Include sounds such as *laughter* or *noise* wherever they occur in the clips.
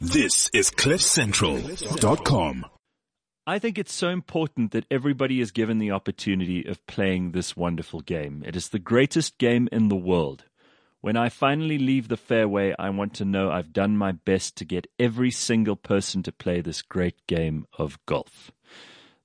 This is CliffCentral.com. I think it's so important that everybody is given the opportunity of playing this wonderful game. It is the greatest game in the world. When I finally leave the fairway, I want to know I've done my best to get every single person to play this great game of golf.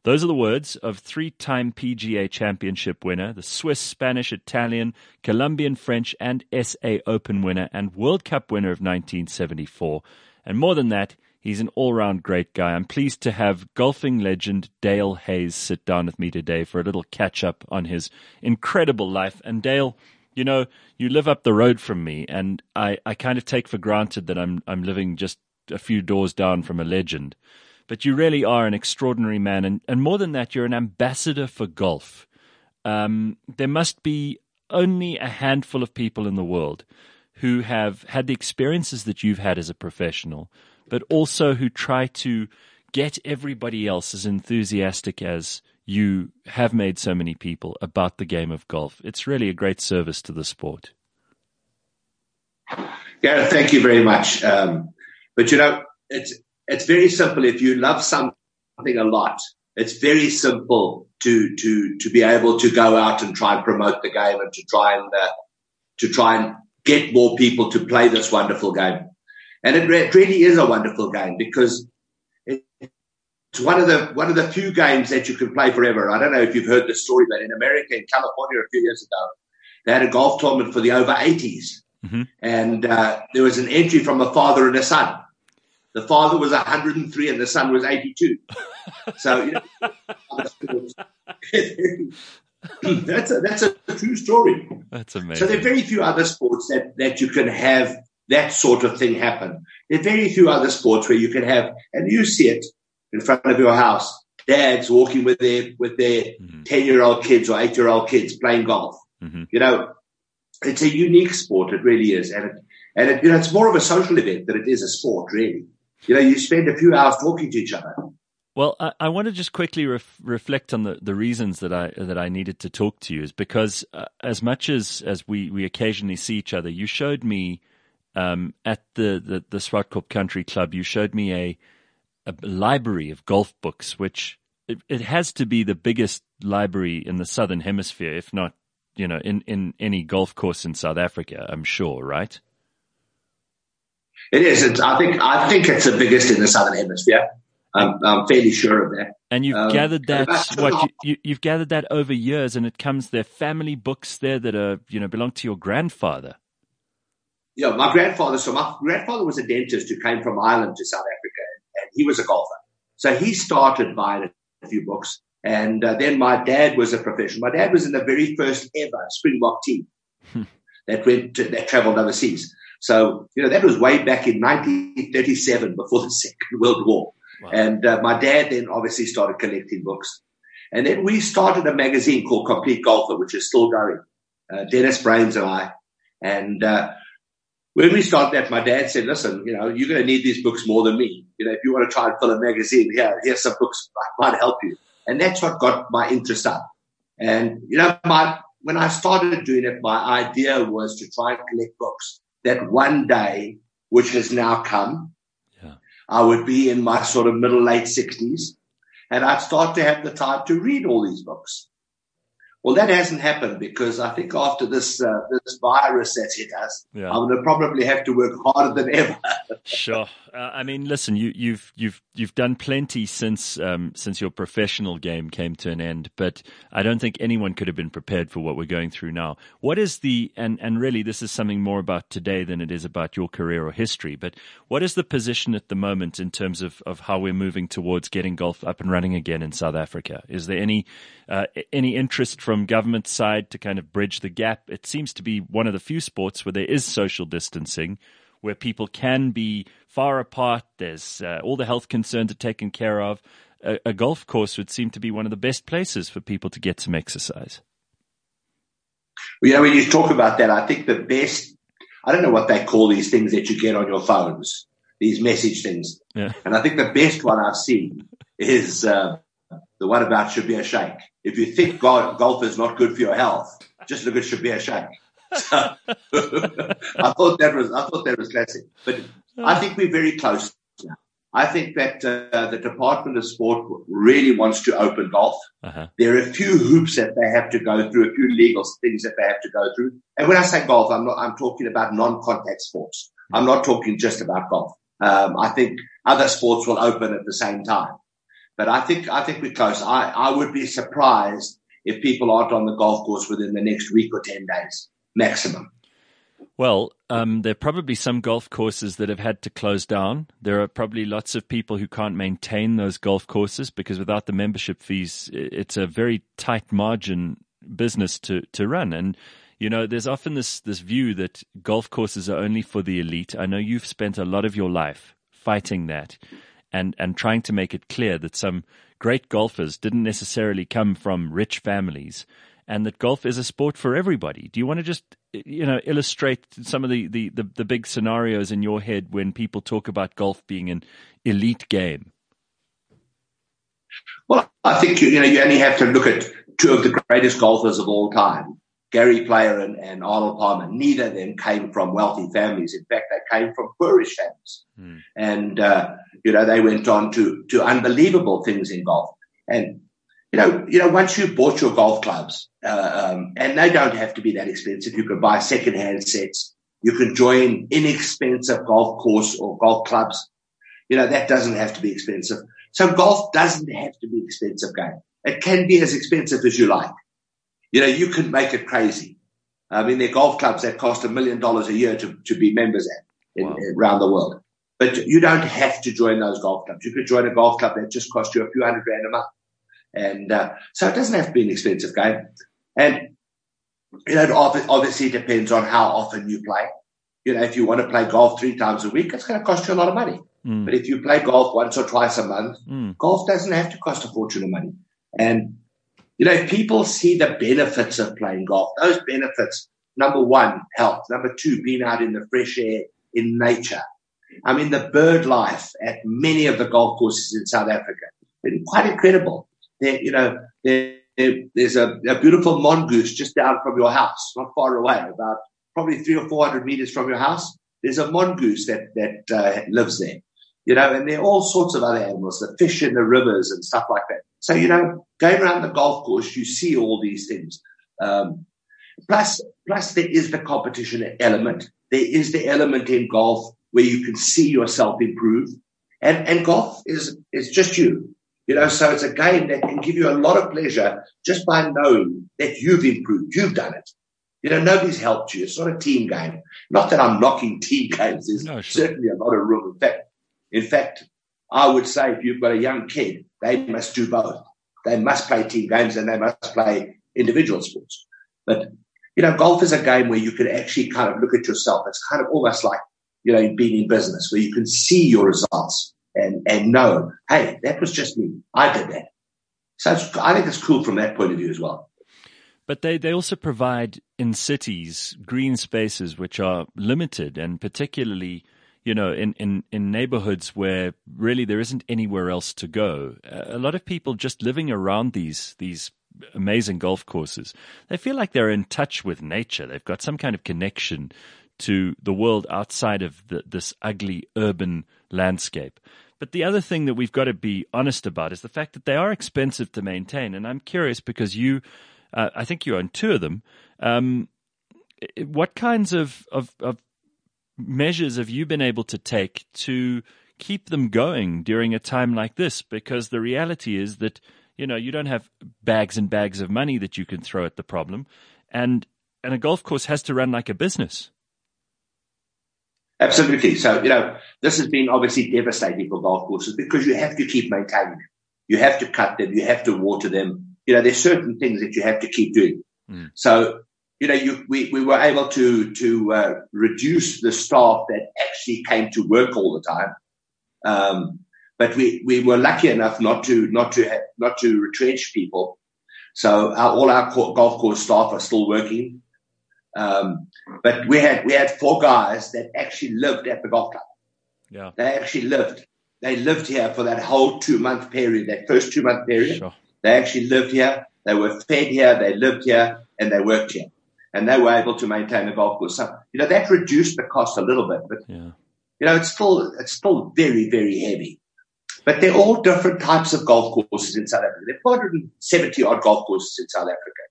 Those are the words of three time PGA championship winner, the Swiss, Spanish, Italian, Colombian, French, and SA Open winner, and World Cup winner of 1974. And more than that, he's an all round great guy. I'm pleased to have golfing legend Dale Hayes sit down with me today for a little catch up on his incredible life. And Dale, you know, you live up the road from me, and I, I kind of take for granted that I'm I'm living just a few doors down from a legend. But you really are an extraordinary man, and, and more than that, you're an ambassador for golf. Um, there must be only a handful of people in the world who have had the experiences that you've had as a professional, but also who try to get everybody else as enthusiastic as you have made so many people about the game of golf. It's really a great service to the sport. Yeah, thank you very much. Um, but you know, it's it's very simple. If you love something a lot, it's very simple to to to be able to go out and try and promote the game and to try and uh, to try and get more people to play this wonderful game. And it, re- it really is a wonderful game because it's one of the one of the few games that you can play forever. I don't know if you've heard the story, but in America, in California, a few years ago, they had a golf tournament for the over 80s, mm-hmm. and uh, there was an entry from a father and a son. The father was 103 and the son was 82. *laughs* so you know, that's a, that's a true story. That's amazing. So there are very few other sports that that you can have that sort of thing happen. There are very few other sports where you can have, and you see it in front of your house. Dads walking with their with their 10 mm-hmm. year old kids or eight year old kids playing golf. Mm-hmm. You know, it's a unique sport. It really is, and it, and it, you know, it's more of a social event than it is a sport. Really, you know, you spend a few hours talking to each other. Well, I, I want to just quickly ref, reflect on the, the reasons that I that I needed to talk to you is because uh, as much as as we, we occasionally see each other, you showed me um, at the the, the Swartkop Country Club, you showed me a a library of golf books, which it, it, has to be the biggest library in the southern hemisphere, if not, you know, in, in any golf course in South Africa. I'm sure, right? It is. It's, I think. I think it's the biggest in the southern hemisphere. I'm, I'm fairly sure of that. And you've um, gathered that what you, you, have gathered that over years, and it comes there family books there that are you know belong to your grandfather. Yeah, my grandfather. So my grandfather was a dentist who came from Ireland to South Africa and he was a golfer. So he started buying a few books. And uh, then my dad was a professional. My dad was in the very first ever Springbok team hmm. that went to, that traveled overseas. So, you know, that was way back in 1937 before the *laughs* Second World War. And uh, my dad then obviously started collecting books. And then we started a magazine called Complete Golfer, which is still going. Uh, Dennis Brains and I. And uh, when we started that, my dad said, listen, you know, you're going to need these books more than me. You know, if you want to try and fill a magazine, here, here's some books that might help you. And that's what got my interest up. And, you know, my, when I started doing it, my idea was to try and collect books that one day, which has now come. I would be in my sort of middle, late sixties and I'd start to have the time to read all these books. Well, that hasn't happened because I think after this uh, this virus that's hit us, yeah. I'm going to probably have to work harder than ever. *laughs* sure. Uh, I mean, listen, you, you've you've you've done plenty since um, since your professional game came to an end, but I don't think anyone could have been prepared for what we're going through now. What is the and and really, this is something more about today than it is about your career or history. But what is the position at the moment in terms of of how we're moving towards getting golf up and running again in South Africa? Is there any uh, any interest from government side to kind of bridge the gap? It seems to be one of the few sports where there is social distancing, where people can be far apart. There's uh, all the health concerns are taken care of. A, a golf course would seem to be one of the best places for people to get some exercise. Well, you when you talk about that, I think the best, I don't know what they call these things that you get on your phones, these message things. Yeah. And I think the best one I've seen is uh, the one about Schabir Shaik. If you think golf is not good for your health, just look at Schabir Shaik. *laughs* So, I thought that was I thought that was classic. But I think we're very close Now. I think that uh, the Department of Sport really wants to open golf. Uh-huh. There are a few hoops that they have to go through, a few legal things that they have to go through. And when I say golf, I'm not, I'm talking about non-contact sports. I'm not talking just about golf. Um, I think other sports will open at the same time. But I think, I think we're close. I, I would be surprised if people aren't on the golf course within the next week or 10 days maximum. Well, um, there are probably some golf courses that have had to close down. There are probably lots of people who can't maintain those golf courses because without the membership fees, it's a very tight margin business to, to run. And, you know, there's often this, this view that golf courses are only for the elite. I know you've spent a lot of your life fighting that and, and trying to make it clear that some great golfers didn't necessarily come from rich families and that golf is a sport for everybody. Do you want to just you know illustrate some of the, the, the, the, big scenarios in your head when people talk about golf being an elite game? Well, I think you, you know you only have to look at two of the greatest golfers of all time, Gary Player and, and Arnold Palmer. Neither of them came from wealthy families. In fact, they came from poorish families, hmm. and uh, you know they went on to to unbelievable things in golf. And you know, you know, once you've bought your golf clubs, uh, um, and they don't have to be that expensive, you can buy second-hand sets. You can join inexpensive golf course or golf clubs. You know, that doesn't have to be expensive. So golf doesn't have to be expensive game. It can be as expensive as you like. You know, you can make it crazy. I mean, there are golf clubs that cost a million dollars a year to, to be members at in, wow. around the world. But you don't have to join those golf clubs. You could join a golf club that just costs you a few hundred grand a month. And uh, so it doesn't have to be an expensive game. And, you know, it obviously depends on how often you play. You know, if you want to play golf three times a week, it's going to cost you a lot of money. Mm. But if you play golf once or twice a month, mm. golf doesn't have to cost a fortune of money. And, you know, people see the benefits of playing golf, those benefits, number one, health. Number two, being out in the fresh air in nature. I mean, the bird life at many of the golf courses in South Africa, been quite incredible there, you know, there, there's a, a, beautiful mongoose just down from your house, not far away, about probably three or four hundred meters from your house. There's a mongoose that that uh, lives there, you know, and there are all sorts of other animals, the fish in the rivers and stuff like that. So you know, going around the golf course, you see all these things. Um, plus, plus there is the competition element. There is the element in golf where you can see yourself improve, and and golf is is just you. You know, so it's a game that can give you a lot of pleasure just by knowing that you've improved, you've done it. You know, nobody's helped you. It's not a team game. Not that I'm knocking team *laughs* games. There's no, sure. certainly a lot of room. In fact, in fact, I would say if you've got a young kid, they must do both. They must play team games and they must play individual sports. But, you know, golf is a game where you can actually kind of look at yourself. It's kind of almost like, you know, being in business where you can see your results and, and know, hey, that was just me. I did that. So I think it's cool from that point of view as well. But they, they also provide in cities green spaces which are limited and particularly, you know, in, in, in neighborhoods where really there isn't anywhere else to go. A lot of people just living around these, these amazing golf courses, they feel like they're in touch with nature. They've got some kind of connection to the world outside of the, this ugly urban landscape. But the other thing that we've got to be honest about is the fact that they are expensive to maintain. And I'm curious because you, uh, I think you own two of them. Um, what kinds of, of, of measures have you been able to take to keep them going during a time like this? Because the reality is that you know you don't have bags and bags of money that you can throw at the problem, and and a golf course has to run like a business. Absolutely. So, you know, this has been obviously devastating for golf courses because you have to keep maintaining them. You have to cut them. You have to water them. You know, there's certain things that you have to keep doing. Mm. So, you know, you, we, we were able to, to uh, reduce the staff that actually came to work all the time. Um, but we, we were lucky enough not to, not to, have, not to retrench people. So our, all our golf course staff are still working. Um, but we had we had four guys that actually lived at the golf club. Yeah, they actually lived. They lived here for that whole two month period, that first two month period. Sure. They actually lived here. They were fed here. They lived here, and they worked here, and they were able to maintain the golf course. So you know that reduced the cost a little bit, but yeah. you know it's still it's still very very heavy. But they're all different types of golf courses in South Africa. There are 470 odd golf courses in South Africa.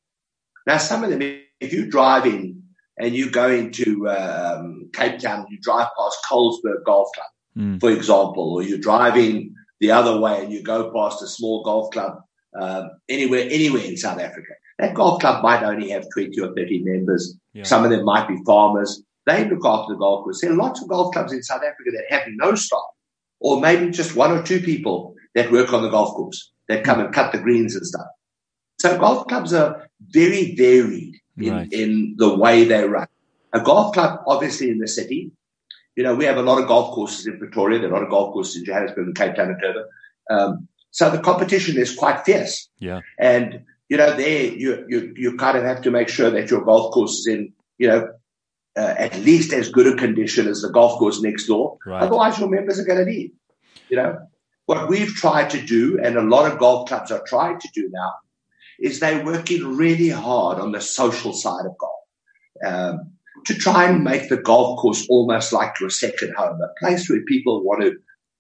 Now, some of them, if you drive in and you go into um, Cape Town, you drive past Colesberg Golf Club, mm. for example, or you're driving the other way and you go past a small golf club um, anywhere, anywhere in South Africa. That golf club might only have 20 or 30 members. Yeah. Some of them might be farmers. They look after the golf course. There are lots of golf clubs in South Africa that have no staff, or maybe just one or two people that work on the golf course that come and cut the greens and stuff. So golf clubs are very varied in, right. in the way they run. A golf club, obviously in the city, you know, we have a lot of golf courses in Pretoria. There are a lot of golf courses in Johannesburg and Cape Town and Durban. Um, so the competition is quite fierce. Yeah. And, you know, there you, you, you kind of have to make sure that your golf course is in, you know, uh, at least as good a condition as the golf course next door. Right. Otherwise your members are going to leave. You know, what we've tried to do and a lot of golf clubs are trying to do now is they're working really hard on the social side of golf. Um, to try and make the golf course almost like your second home, a place where people want to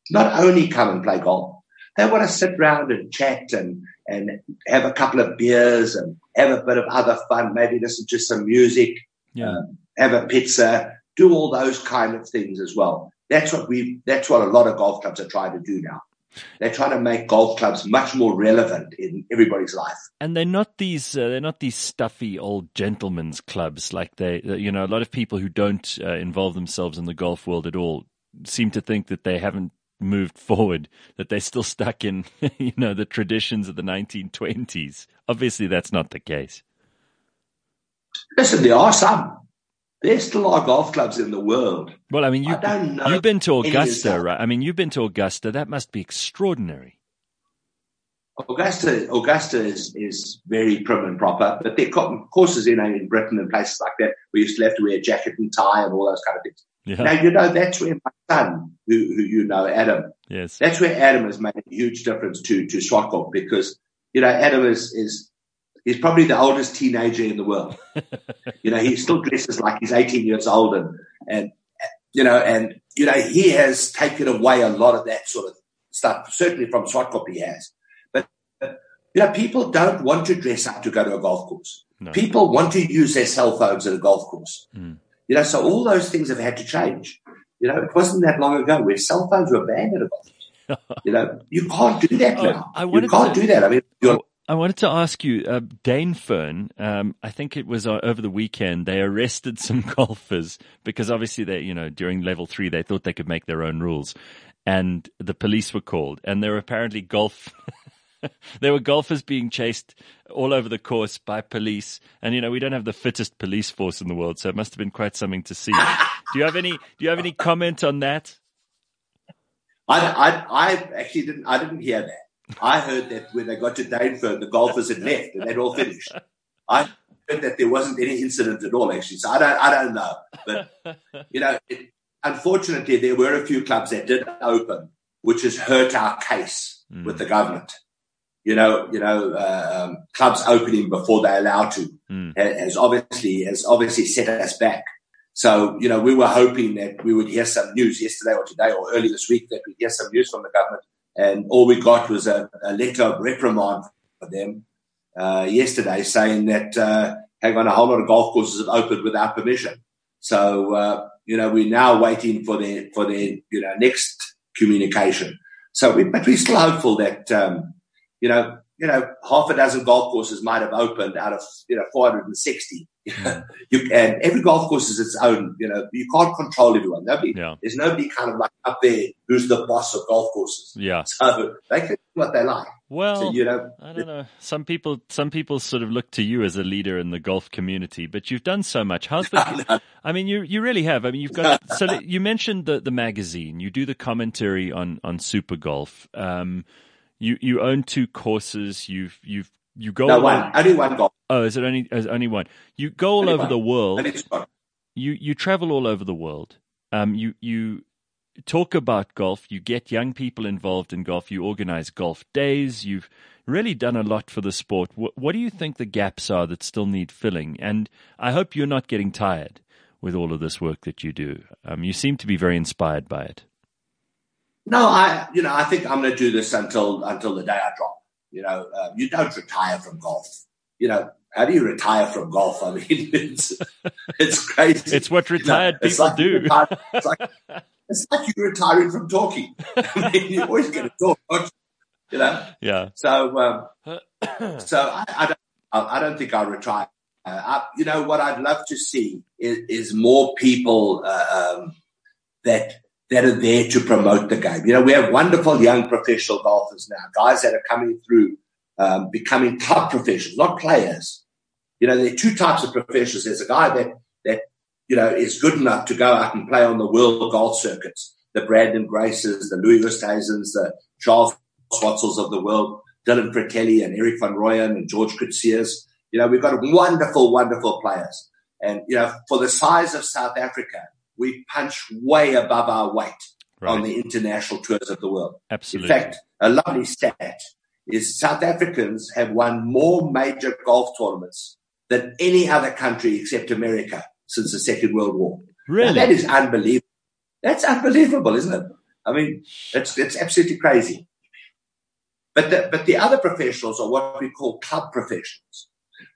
not only come and play golf, they want to sit around and chat and, and have a couple of beers and have a bit of other fun, maybe listen to some music, yeah. um, have a pizza, do all those kind of things as well. That's what we, that's what a lot of golf clubs are trying to do now. They're trying to make golf clubs much more relevant in everybody's life. And they're not these uh, they're not these stuffy old gentlemen's clubs like they you know a lot of people who don't uh, involve themselves in the golf world at all seem to think that they haven't moved forward, that they're still stuck in, *laughs* you know, the traditions of the 1920s. Obviously, that's not the case. Listen, there are some. There still are golf clubs in the world. Well, I mean, you, I you've been to Augusta, right? I mean, you've been to Augusta. That must be extraordinary. Augusta, Augusta is, is very prim and proper, but there are courses, you know, in Britain and places like that, we used to have to wear a jacket and tie and all those kind of things. Yeah. Now, you know, that's where my son, who, who you know, Adam, yes. that's where Adam has made a huge difference to, to Swartkop because, you know, Adam is, is, he's probably the oldest teenager in the world. *laughs* you know, he still dresses like he's 18 years old and, and, you know, and, you know, he has taken away a lot of that sort of stuff. Certainly from Swartkop he has. But, you know, people don't want to dress up to go to a golf course. No. People want to use their cell phones at a golf course. Mm. You know, so all those things have had to change. You know, it wasn't that long ago where cell phones were banned at a golf. *laughs* you know, you can't do that oh, now. I you can't to, do that. I mean, I wanted to ask you, uh, Dainfern. Um, I think it was uh, over the weekend. They arrested some *laughs* golfers because obviously they, you know, during level three they thought they could make their own rules, and the police were called, and there were apparently golf *laughs* *laughs* there were golfers being chased all over the course by police, and you know we don't have the fittest police force in the world, so it must have been quite something to see. do you have any? Do you have any comment on that? I, I, I actually didn't. I didn't hear that. I heard that when they got to Dainfern, the golfers had left and they'd all finished. I heard that there wasn't any incident at all, actually. So I don't. I don't know, but you know, it, unfortunately, there were a few clubs that did open, which has hurt our case mm. with the government you know, you know, uh, um, clubs opening before they're allowed to mm. has obviously has obviously set us back. So, you know, we were hoping that we would hear some news yesterday or today or early this week that we'd hear some news from the government. And all we got was a, a letter of reprimand for them uh, yesterday saying that, uh, hang on, a whole lot of golf courses have opened without permission. So, uh, you know, we're now waiting for their, for their, you know, next communication. So, we, but we're still hopeful that, um, you know, you know, half a dozen golf courses might have opened out of, you know, 460. Mm. *laughs* you, and every golf course is its own, you know, you can't control everyone. Nobody, yeah. there's nobody kind of like up there who's the boss of golf courses. Yeah. So they can do what they like. Well, so, you know, I don't know. Some people, some people sort of look to you as a leader in the golf community, but you've done so much. How's the? *laughs* no. I mean, you you really have. I mean, you've got. *laughs* so you mentioned the the magazine. You do the commentary on on Super Golf. Um, you you own two courses. You've you've you go. No, one. Only one golf. Oh, is it only is only one? You go all only over one. the world. You you travel all over the world. Um, you you talk about golf. You get young people involved in golf. You organize golf days. You've really done a lot for the sport. What, what do you think the gaps are that still need filling? And I hope you're not getting tired with all of this work that you do. Um, you seem to be very inspired by it. No, I, you know, I think I'm going to do this until until the day I drop. You know, uh, you don't retire from golf. You know, how do you retire from golf? I mean, *laughs* it's it's crazy. It's what retired you know, people like do. It's, like, it's like you're retiring from talking. *laughs* I mean, you're always going to talk, you? know. Yeah. So, um, *clears throat* so I, I, don't, I don't think I'll retire. Uh, I, you know what I'd love to see is, is more people uh, um, that that are there to promote the game. You know, we have wonderful young professional golfers now, guys that are coming through, um, becoming top professionals, not players. You know, there are two types of professionals. There's a guy that, that, you know, is good enough to go out and play on the world golf circuits, the Branden Graces, the Louis Oosthuizens, the Charl Schwartzels of the world, Dylan Frittelli and Erik van Rooyen and George Coetzee. You know, we've got wonderful, wonderful players. And, you know, for the size of South Africa, we punch way above our weight right. on the international tours of the world. Absolutely. In fact, a lovely stat is South Africans have won more major golf tournaments than any other country except America since the Second World War. Really? Now, that is unbelievable. That's unbelievable, isn't it? I mean, it's, it's absolutely crazy. But the, but the other professionals are what we call club professionals.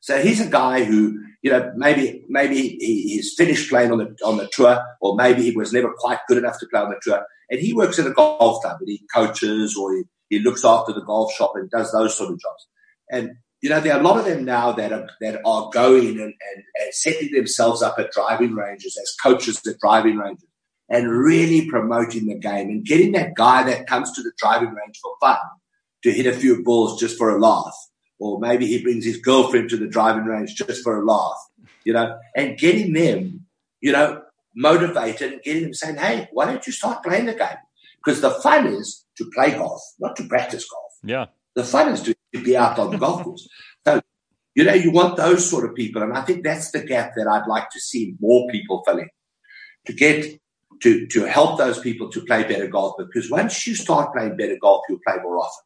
So he's a guy who, you know, maybe maybe he's finished playing on the on the tour, or maybe he was never quite good enough to play on the tour, and he works at a golf club and he coaches or he, he looks after the golf shop and does those sort of jobs. And you know, there are a lot of them now that are that are going and, and, and setting themselves up at driving ranges as coaches at driving ranges and really promoting the game and getting that guy that comes to the driving range for fun to hit a few balls just for a laugh or maybe he brings his girlfriend to the driving range just for a laugh, you know, and getting them, you know, motivated and getting them saying, hey, why don't you start playing the game? Because the fun is to play golf, not to practice golf. Yeah. The fun is to be out on the golf course. So, you know, you want those sort of people. And I think that's the gap that I'd like to see more people filling to get to, to help those people to play better golf. Because once you start playing better golf, you'll play more often.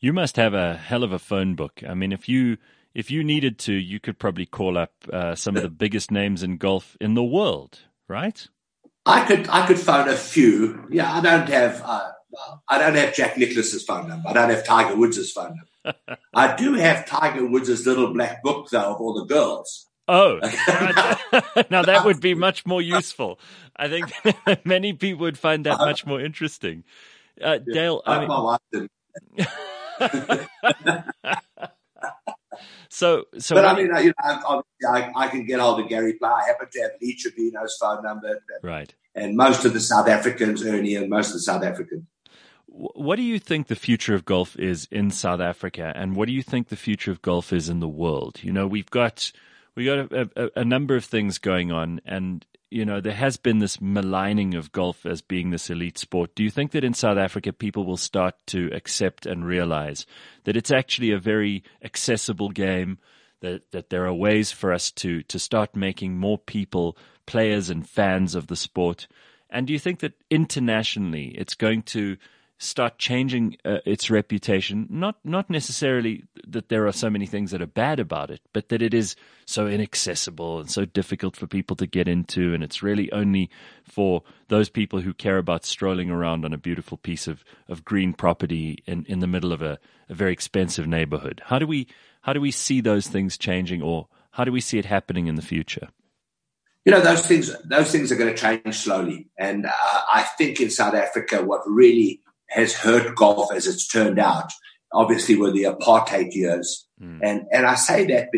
You must have a hell of a phone book. I mean, if you if you needed to, you could probably call up uh, some of the biggest names in golf in the world, right? I could I could phone a few. Yeah, I don't have uh, I don't have Jack Nicklaus's phone number. I don't have Tiger Woods' phone number. *laughs* I do have Tiger Woods' little black book though of all the girls. Oh, *laughs* *laughs* now that would be much more useful. I think many people would find that much more interesting. Uh, Dale, I mean, so, so, but I mean, you know, I, I, can get hold of Gary Player. I happen to have Lee Trevino's phone number, right? And most of the South Africans, Ernie, and most of the South Africans. What do you think the future of golf is in South Africa, and what do you think the future of golf is in the world? You know, we've got we got a, a, a number of things going on, and you know, there has been this maligning of golf as being this elite sport. Do you think that in South Africa, people will start to accept and realize that it's actually a very accessible game? That, that there are ways for us to, to start making more people players and fans of the sport. And do you think that internationally it's going to start changing uh, its reputation. Not not necessarily that there are so many things that are bad about it, but that it is so inaccessible and so difficult for people to get into, and it's really only for those people who care about strolling around on a beautiful piece of, of green property in, in the middle of a, a very expensive neighborhood. How do we how do we see those things changing, or how do we see it happening in the future? you know those things those things are going to change slowly and uh, i think in south africa what really has hurt golf as it's turned out, obviously with the apartheid years. Mm. And, and I say that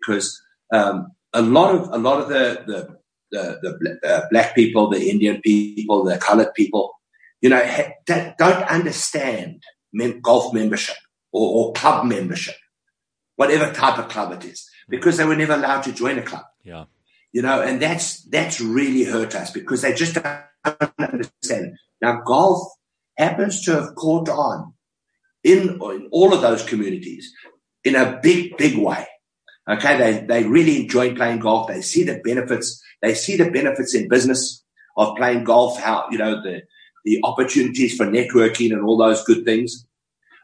because, um, a lot of, a lot of the, the, the, the uh, black people, the Indian people, the colored people, you know, ha- that don't understand mem- golf membership or, or club membership, whatever type of club it is, because they were never allowed to join a club. Yeah. You know, and that's, that's really hurt us because they just don't understand. Now, golf happens to have caught on in, in all of those communities in a big, big way. Okay. They, they really enjoy playing golf. They see the benefits. They see the benefits in business of playing golf, how, you know, the, the opportunities for networking and all those good things.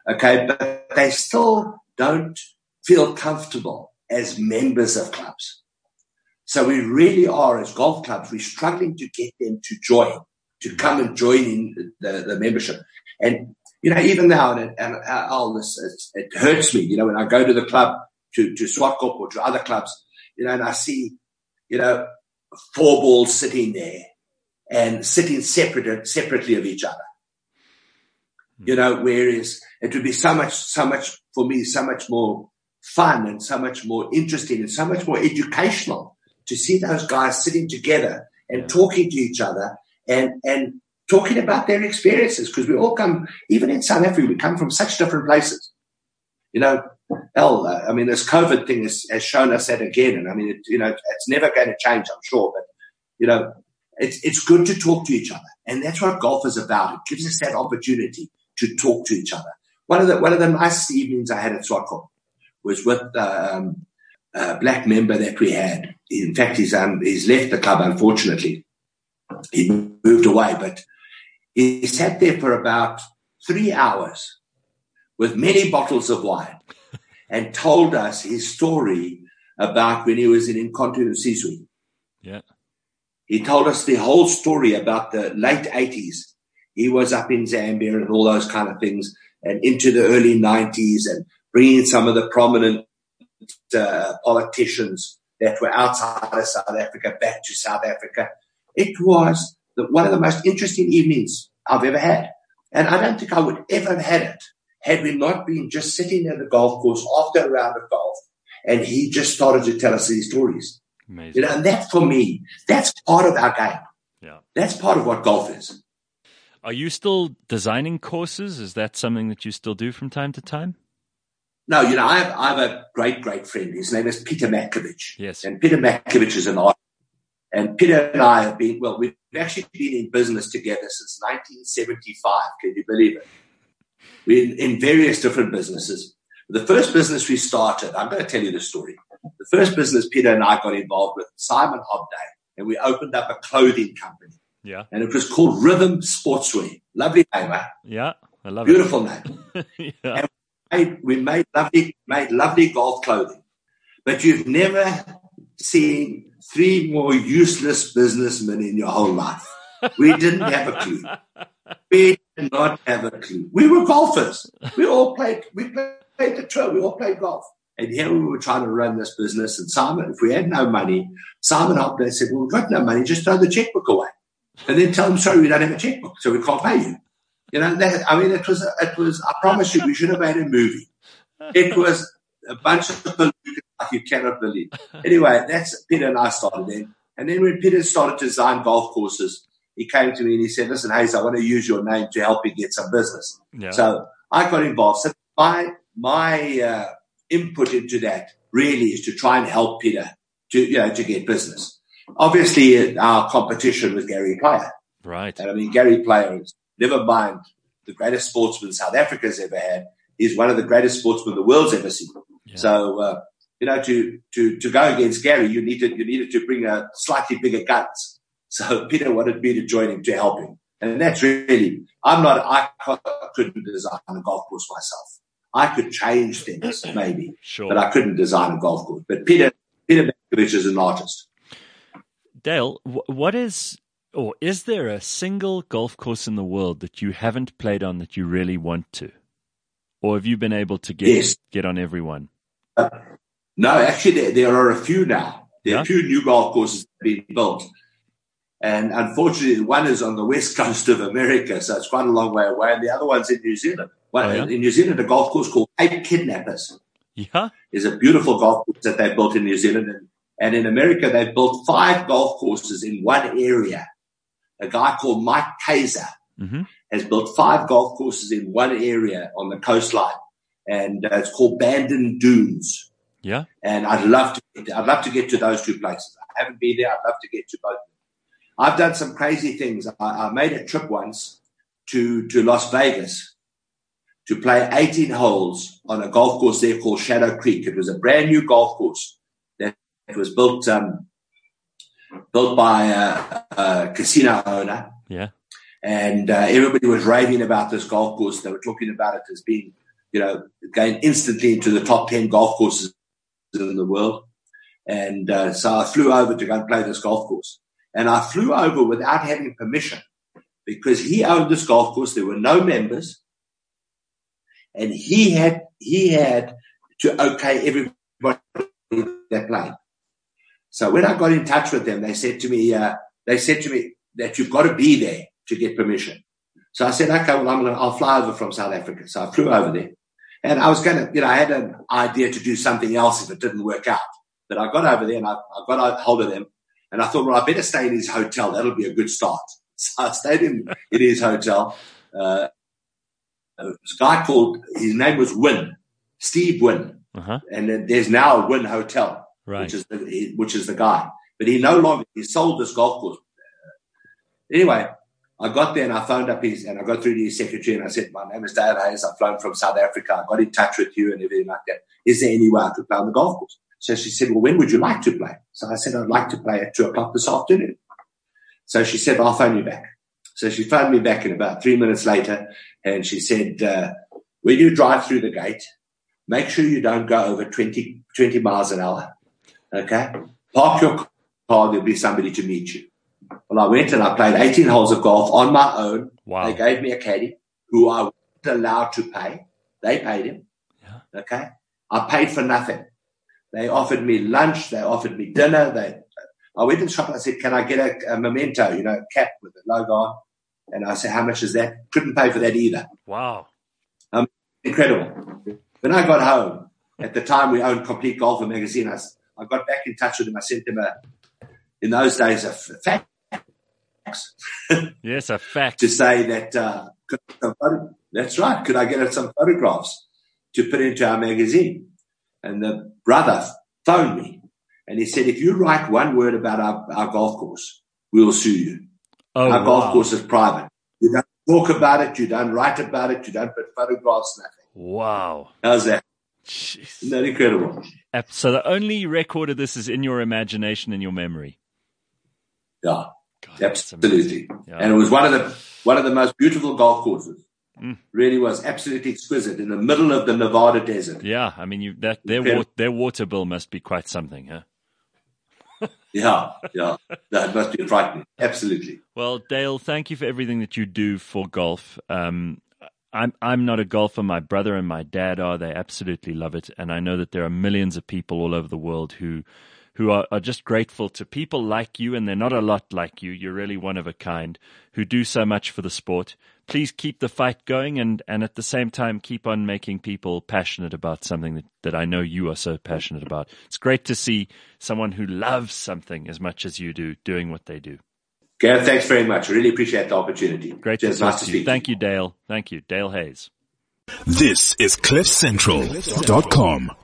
Okay. But they still don't feel comfortable as members of clubs. So we really are as golf clubs, we're struggling to get them to join to come and join in the, the membership. And, you know, even now, and, and I'll, it, it hurts me, you know, when I go to the club to, to Swartkop or to other clubs, you know, and I see, you know, four balls sitting there and sitting separate, separately of each other. Hmm. You know, whereas it would be so much, so much for me, so much more fun and so much more interesting and so much more educational to see those guys sitting together and talking to each other and, and talking about their experiences because we all come, even in South Africa, we come from such different places. You know, hell, uh, I mean, this COVID thing has, has shown us that again. And I mean, it, you know, it's never going to change, I'm sure. But, you know, it's, it's good to talk to each other. And that's what golf is about. It gives us that opportunity to talk to each other. One of the, one of the nice evenings I had at Swartkop was with um, a black member that we had. In fact, he's, um, he's left the club, unfortunately. He moved away, but he sat there for about three hours with many bottles of wine and told us his story about when he was in Umkhonto we Sizwe. Yeah. He told us the whole story about the late 80s. He was up in Zambia and all those kind of things and into the early 90s and bringing some of the prominent uh, politicians that were outside of South Africa back to South Africa. It was the, one of the most interesting evenings I've ever had. And I don't think I would ever have had it had we not been just sitting at the golf course after a round of golf and he just started to tell us these stories. Amazing. You know, and that for me, that's part of our game. Yeah. That's part of what golf is. Are you still designing courses? Is that something that you still do from time to time? No, you know, I have, I have a great, great friend. His name is Peter Matkovich. Yes. And Peter Matkovich is an artist. And Peter and I have been, well, we've actually been in business together since 1975. Can you believe it? We're in, various different businesses. The first business we started, I'm going to tell you the story. The first business Peter and I got involved with, Simon Hobday, and we opened up a clothing company. Yeah. And it was called Rhythm Sportswear. Lovely name, huh? Yeah. I love it. Beautiful name. *laughs* yeah. made, we made lovely, made lovely golf clothing, but you've never seen three more useless businessmen in your whole life. We didn't have a clue. We did not have a clue. We were golfers. We all played, we played the tour. We all played golf. And here we were trying to run this business. And Simon, if we had no money, Simon helped us said, well, we've got no money. Just throw the checkbook away. And then tell them, sorry, we don't have a checkbook. So we can't pay you. You know, that, I mean, it was, it was, I promise you, we should have made a movie. It was a bunch of you cannot believe. Anyway, *laughs* that's Peter and I started then. And then when Peter started to design golf courses, he came to me and he said, listen, Hayes, I want to use your name to help you get some business. Yeah. So I got involved. So my, my, uh, input into that really is to try and help Peter to, you know, to get business. Obviously, our competition with Gary Player. Right. And I mean, Gary Player is, never mind the greatest sportsman South Africa's ever had. He's one of the greatest sportsmen the world's ever seen. Yeah. So, uh, you know, to, to, to go against Gary, you needed, you needed to bring a slightly bigger guns. So *laughs* Peter wanted me to join him to help him. And that's really, I'm not, I couldn't design a golf course myself. I could change things *clears throat* maybe, Sure. but I couldn't design a golf course. But Peter, Peter Matkovich is an artist. Dale, what is or is there a single golf course in the world that you haven't played on that you really want to? Or have you been able to get Yes. get on every one? Uh, No, actually, there, there are a few now. There Yeah? are a few new golf courses being built. And unfortunately, one is on the west *laughs* coast of America, so it's quite a long way away. And the other one's in New Zealand. One, Oh, yeah? In New Zealand, a golf course called Cape Kidnappers Yeah. is a beautiful golf course that they built in New Zealand. And, and in America, they've built five golf courses in one area. A guy called Mike Keiser hmm has built five golf courses in one area on the coastline. And uh, it's called Bandon Dunes Yeah. and I'd love to. I'd love to get to those two places. I haven't been there. I'd love to get to both. I've done some crazy things. I, I made a trip once to to Las Vegas to play 18 holes on a golf course there called Shadow Creek. It was a brand new golf course that was built um, built by a, a casino owner Yeah. and uh, everybody was raving about this golf course. They were talking about it as being, you know, going instantly into the top 10 golf courses in the world. And uh, so I flew over to go and play this golf course. And I flew over without having permission because he owned this golf course. There were no members and he had, he had to okay everybody that played. So when I got in touch with them, they said to me, uh, they said to me that you've got to be there to get permission. So I said, okay, well, I'm gonna, I'll fly over from South Africa. So I flew over there and I was going to, you know, I had an idea to do something else if it didn't work out. But I got over there and I, I got a hold of them and I thought, well, I better stay in his hotel. That'll be a good start. *laughs* So I stayed in, in his hotel. Uh, this guy called, his name was Wynn, Steve Wynn. Uh-huh. And there's now a Wynn Hotel, right. which is the, which is the guy. But he no longer, he sold this golf course. Anyway, I got there and I phoned up his, and I got through to his secretary and I said, my name is Dale Hayes. I've flown from South Africa. I got in touch with you and everything like that. Is there any way I could play on the golf course? So she said, well, when would you like to play? So I said, I'd like to play at two o'clock this afternoon. So she said, I'll phone you back. So she phoned me back in about three minutes later and she said, uh, when you drive through the gate, make sure you don't go over 20, 20 miles an hour. Okay. Park your car. There'll be somebody to meet you. Well, I went and I played 18 holes of golf on my own. Wow. They gave me a caddy who I wasn't allowed to pay. They paid him. Yeah. Okay. I paid for nothing. They offered me lunch. They offered me dinner. They, I went to the shop and I said, can I get a, a memento, you know, a cap with a logo on? And I said, how much is that? Couldn't pay for that either. Wow. Um, incredible. When I got home, at the time we owned Complete Golfer magazine, I, I got back in touch with them. I sent them a, in those days, a fax. yes, a fax. to say that, uh, that's right. Could I get us some photographs to put into our magazine? And the brother phoned me and he said, if you write one word about our, our golf course, we'll sue you. Oh, our wow. golf course is private. You don't talk about it. You don't write about it. You don't put photographs, nothing. Wow. How's that? Jeez. Isn't that incredible? So the only record of this is in your imagination and your memory. Yeah, God, absolutely. Yeah. And it was one of the one of the most beautiful golf courses. Mm. Really was absolutely exquisite in the middle of the Nevada desert. Yeah, I mean, you, that their wa- their water bill must be quite something, huh? *laughs* yeah, yeah, that must be frightening. Absolutely. Well, Dale, thank you for everything that you do for golf. Um, I'm I'm not a golfer. My brother and my dad are. They absolutely love it, and I know that there are millions of people all over the world who who are, are just grateful to people like you, and they're not a lot like you. You're really one of a kind who do so much for the sport. Please keep the fight going and, and at the same time keep on making people passionate about something that, that I know you are so passionate about. It's great to see someone who loves something as much as you do doing what they do. Gareth, thanks very much. Really appreciate the opportunity. Great Just to, nice to speak. Thank you, Dale. Thank you. Dale Hayes. This is CliffCentral.com.